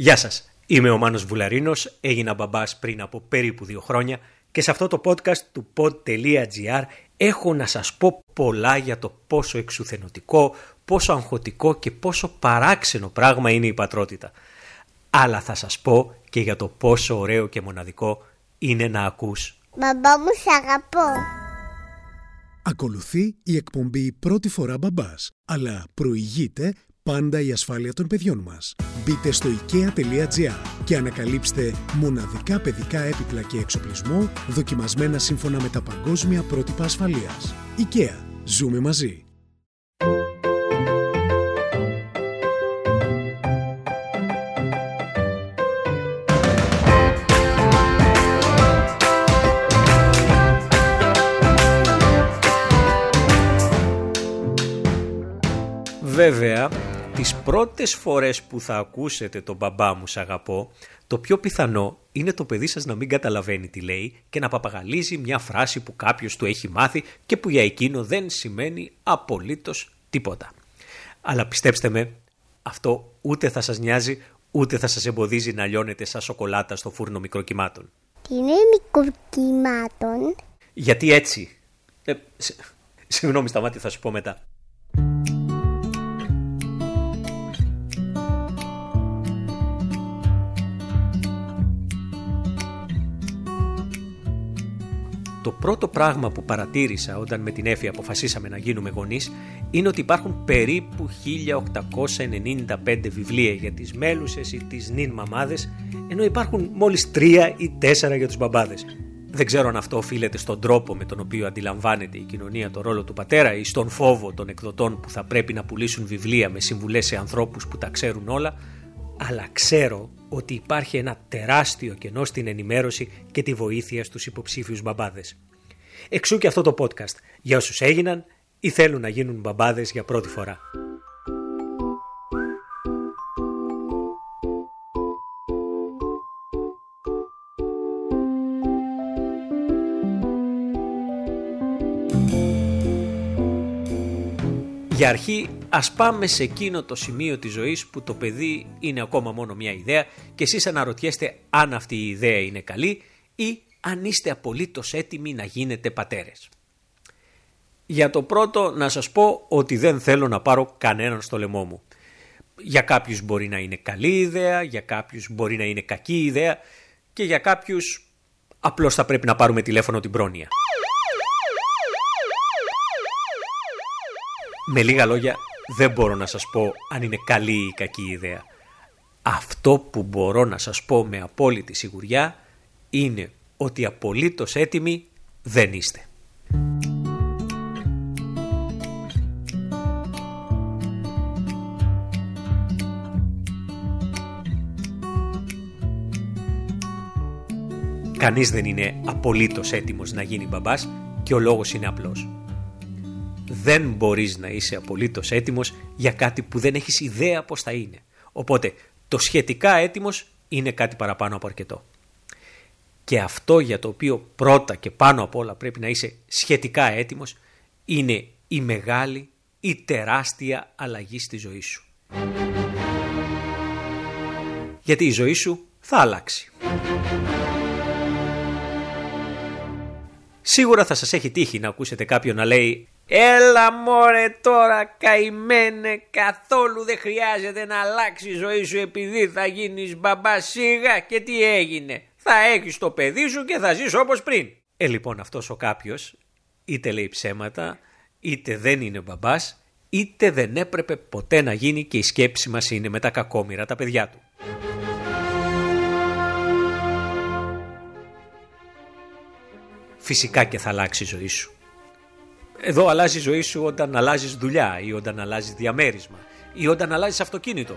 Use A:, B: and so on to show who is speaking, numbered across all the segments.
A: Γεια σας, είμαι ο Μάνος Βουλαρίνος, έγινα μπαμπάς πριν από περίπου δύο χρόνια και σε αυτό το podcast του pod.gr έχω να σας πω πολλά για το πόσο εξουθενωτικό, πόσο αγχωτικό και πόσο παράξενο πράγμα είναι η πατρότητα. Αλλά θα σας πω και για το πόσο ωραίο και μοναδικό είναι να ακούς.
B: Μπαμπά μου σ' αγαπώ.
C: Ακολουθεί η εκπομπή πρώτη φορά μπαμπάς, αλλά προηγείται πάντα η ασφάλεια των παιδιών μας. Μπείτε στο ikea.gr και ανακαλύψτε μοναδικά παιδικά έπιπλα και εξοπλισμό δοκιμασμένα σύμφωνα με τα παγκόσμια πρότυπα ασφαλείας. IKEA. Ζούμε μαζί.
A: Βέβαια, τις πρώτες φορές που θα ακούσετε τον μπαμπά μου σ' αγαπώ, το πιο πιθανό είναι το παιδί σας να μην καταλαβαίνει τι λέει και να παπαγαλίζει μια φράση που κάποιος του έχει μάθει και που για εκείνο δεν σημαίνει απολύτως τίποτα. Αλλά πιστέψτε με, αυτό ούτε θα σας νοιάζει ούτε θα σας εμποδίζει να λιώνετε σαν σοκολάτα στο φούρνο μικροκυμάτων.
B: Τι είναι μικροκυμάτων;
A: Γιατί έτσι. Ε, σε- συγγνώμη σταμάτη θα σου πω μετά. Το πρώτο πράγμα που παρατήρησα όταν με την Έφη αποφασίσαμε να γίνουμε γονείς είναι ότι υπάρχουν περίπου 1895 βιβλία για τις μέλουσες ή τις νυν μαμάδες ενώ υπάρχουν μόλις 3 ή 4 για τους μπαμπάδες. Δεν ξέρω αν αυτό οφείλεται στον τρόπο με τον οποίο αντιλαμβάνεται η κοινωνία το ρόλο του πατέρα ή στον φόβο των εκδοτών που θα πρέπει να πουλήσουν βιβλία με συμβουλές σε ανθρώπους που τα ξέρουν όλα, αλλά ξέρω ότι υπάρχει ένα τεράστιο κενό στην ενημέρωση και τη βοήθεια στους υποψήφιους μπαμπάδες. Εξού και αυτό το podcast για όσους έγιναν ή θέλουν να γίνουν μπαμπάδες για πρώτη φορά. Για αρχή, ας πάμε σε εκείνο το σημείο της ζωής που το παιδί είναι ακόμα μόνο μια ιδέα και εσείς αναρωτιέστε αν αυτή η ιδέα είναι καλή ή αν είστε απολύτως έτοιμοι να γίνετε πατέρες. Για το πρώτο να σας πω ότι δεν θέλω να πάρω κανέναν στο λαιμό μου. Για κάποιους μπορεί να είναι καλή ιδέα, για κάποιους μπορεί να είναι κακή ιδέα και για κάποιους απλώς θα πρέπει να πάρουμε τηλέφωνο την πρόνοια. Με λίγα λόγια, δεν μπορώ να σας πω αν είναι καλή ή κακή ιδέα. Αυτό που μπορώ να σας πω με απόλυτη σιγουριά είναι ότι απολύτως έτοιμοι δεν είστε. Κανείς δεν είναι απολύτως έτοιμος να γίνει μπαμπάς και ο λόγος είναι απλός δεν μπορείς να είσαι απολύτως έτοιμος για κάτι που δεν έχεις ιδέα πώς θα είναι. Οπότε το σχετικά έτοιμος είναι κάτι παραπάνω από αρκετό. Και αυτό για το οποίο πρώτα και πάνω απ' όλα πρέπει να είσαι σχετικά έτοιμος είναι η μεγάλη ή τεράστια αλλαγή στη ζωή σου. Γιατί η ζωή σου θα αλλάξει. Σίγουρα θα σας έχει τύχει να ακούσετε κάποιον να λέει Έλα μωρέ τώρα καημένε καθόλου δεν χρειάζεται να αλλάξει η ζωή σου επειδή θα γίνεις μπαμπά σίγα και τι έγινε; Θα έχεις το παιδί σου και θα ζεις όπως πριν. Ε λοιπόν αυτός ο κάποιος είτε λέει ψέματα είτε δεν είναι μπαμπάς είτε δεν έπρεπε ποτέ να γίνει και η σκέψη μας είναι με τα κακόμοιρα τα παιδιά του. Φυσικά και θα αλλάξει η ζωή σου. Εδώ αλλάζει η ζωή σου όταν αλλάζεις δουλειά ή όταν αλλάζεις διαμέρισμα ή όταν αλλάζεις αυτοκίνητο.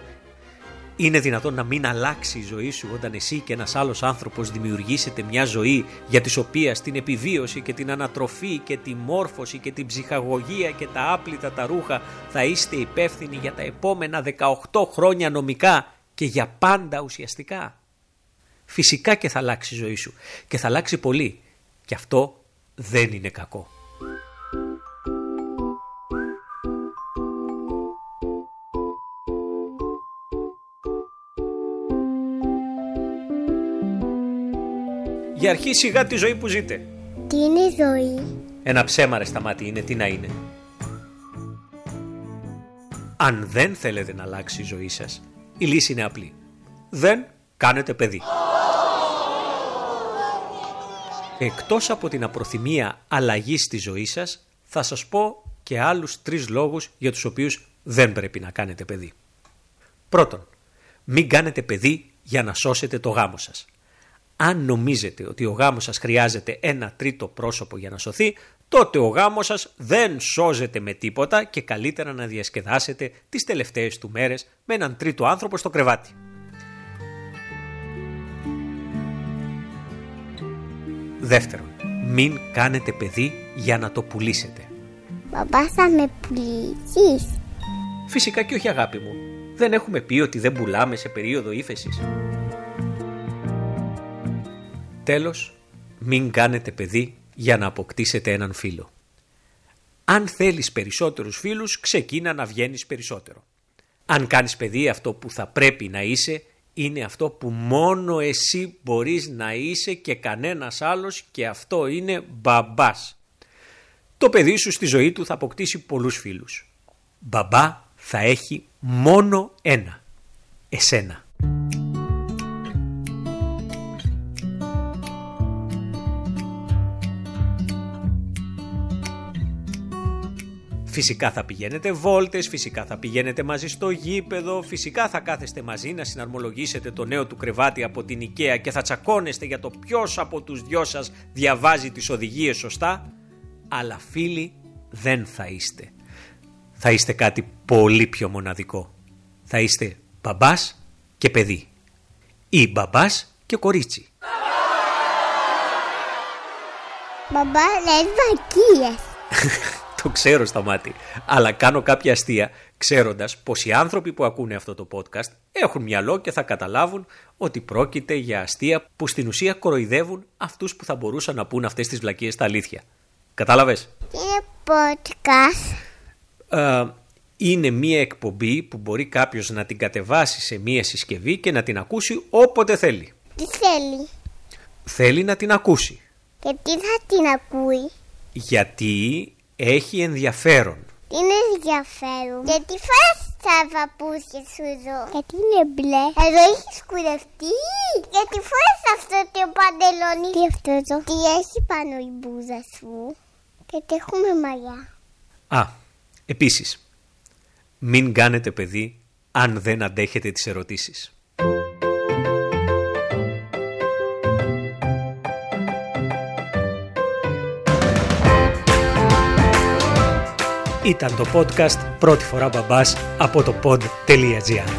A: Είναι δυνατόν να μην αλλάξει η ζωή σου όταν εσύ και ένας άλλος άνθρωπος δημιουργήσετε μια ζωή για της οποίας την επιβίωση και την ανατροφή και τη μόρφωση και την ψυχαγωγία και τα άπλυτα τα ρούχα θα είστε υπεύθυνοι για τα επόμενα 18 χρόνια νομικά και για πάντα ουσιαστικά. Φυσικά και θα αλλάξει η ζωή σου και θα αλλάξει πολύ και αυτό δεν είναι κακό. Για αρχή σιγά τη ζωή που ζείτε.
B: Τι είναι ζωή;
A: Ένα ψέμα ρε στα μάτια είναι, τι να είναι. Αν δεν θέλετε να αλλάξει η ζωή σας, η λύση είναι απλή. Δεν κάνετε παιδί. Εκτός από την απροθυμία αλλαγή στη ζωή σας, θα σας πω και άλλους τρεις λόγους για τους οποίους δεν πρέπει να κάνετε παιδί. Πρώτον, μην κάνετε παιδί για να σώσετε το γάμο σας. Αν νομίζετε ότι ο γάμος σας χρειάζεται ένα τρίτο πρόσωπο για να σωθεί, τότε ο γάμος σας δεν σώζεται με τίποτα και καλύτερα να διασκεδάσετε τις τελευταίες του μέρες με έναν τρίτο άνθρωπο στο κρεβάτι. Δεύτερον, μην κάνετε παιδί για να το πουλήσετε.
B: Μπαμπά θα με πουλήσεις.
A: Φυσικά και όχι αγάπη μου. Δεν έχουμε πει ότι δεν πουλάμε σε περίοδο ύφεσης. Τέλος, μην κάνετε παιδί για να αποκτήσετε έναν φίλο. Αν θέλεις περισσότερους φίλους, ξεκίνα να βγαίνεις περισσότερο. Αν κάνεις παιδί, αυτό που θα πρέπει να είσαι, είναι αυτό που μόνο εσύ μπορείς να είσαι και κανένας άλλος και αυτό είναι μπαμπάς. Το παιδί σου στη ζωή του θα αποκτήσει πολλούς φίλους. Μπαμπά θα έχει μόνο ένα. Εσένα. Φυσικά θα πηγαίνετε βόλτες, φυσικά θα πηγαίνετε μαζί στο γήπεδο, φυσικά θα κάθεστε μαζί να συναρμολογήσετε το νέο του κρεβάτι από την IKEA και θα τσακώνεστε για το ποιος από τους δυο σας διαβάζει τις οδηγίες σωστά, αλλά φίλοι δεν θα είστε. Θα είστε κάτι πολύ πιο μοναδικό. Θα είστε μπαμπάς και παιδί. Ή μπαμπάς και κορίτσι.
B: Μπαμπά λες βακίες.
A: Το ξέρω στα μάτια. Αλλά κάνω κάποια αστεία ξέροντας πως οι άνθρωποι που ακούνε αυτό το podcast έχουν μυαλό και θα καταλάβουν ότι πρόκειται για αστεία που στην ουσία κοροϊδεύουν αυτούς που θα μπορούσαν να πούν αυτές τις βλακίες στα αλήθεια. Κατάλαβες;
B: Είναι podcast;
A: Ε, είναι μία εκπομπή που μπορεί κάποιος να την κατεβάσει σε μία συσκευή και να την ακούσει όποτε θέλει.
B: Τι θέλει;
A: Θέλει να την ακούσει.
B: Και τι θα την ακούει;
A: Γιατί έχει ενδιαφέρον.
B: Τι είναι ενδιαφέρον. Γιατί φοράς τα παπούτσια σου εδώ. Γιατί είναι μπλε. Εδώ έχεις κουρευτεί. Γιατί φοράς αυτό το παντελόνι. Τι αυτό εδώ. Τι έχει πάνω η μπούζα σου. Γιατί έχουμε μαλλιά.
A: Α, επίσης, μην κάνετε παιδί αν δεν αντέχετε τις ερωτήσεις. Ήταν το podcast «Πρώτη φορά μπαμπάς» από το pod.gr.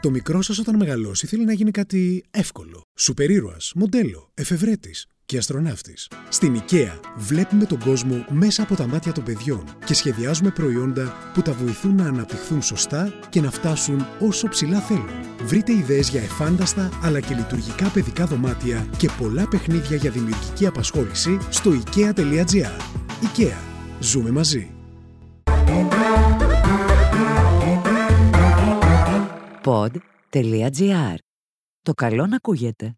C: Το μικρός σας όταν μεγαλώσει θέλει να γίνει κάτι εύκολο. Σούπερ ήρωας, μοντέλο, εφευρέτης και αστροναύτης. Στην IKEA βλέπουμε τον κόσμο μέσα από τα μάτια των παιδιών και σχεδιάζουμε προϊόντα που τα βοηθούν να αναπτυχθούν σωστά και να φτάσουν όσο ψηλά θέλουν. Βρείτε ιδέες για εφάνταστα αλλά και λειτουργικά παιδικά δωμάτια και πολλά παιχνίδια για δημιουργική απασχόληση στο IKEA.gr. IKEA. Ζούμε μαζί.
D: pod.gr. Το καλό να ακούγεται.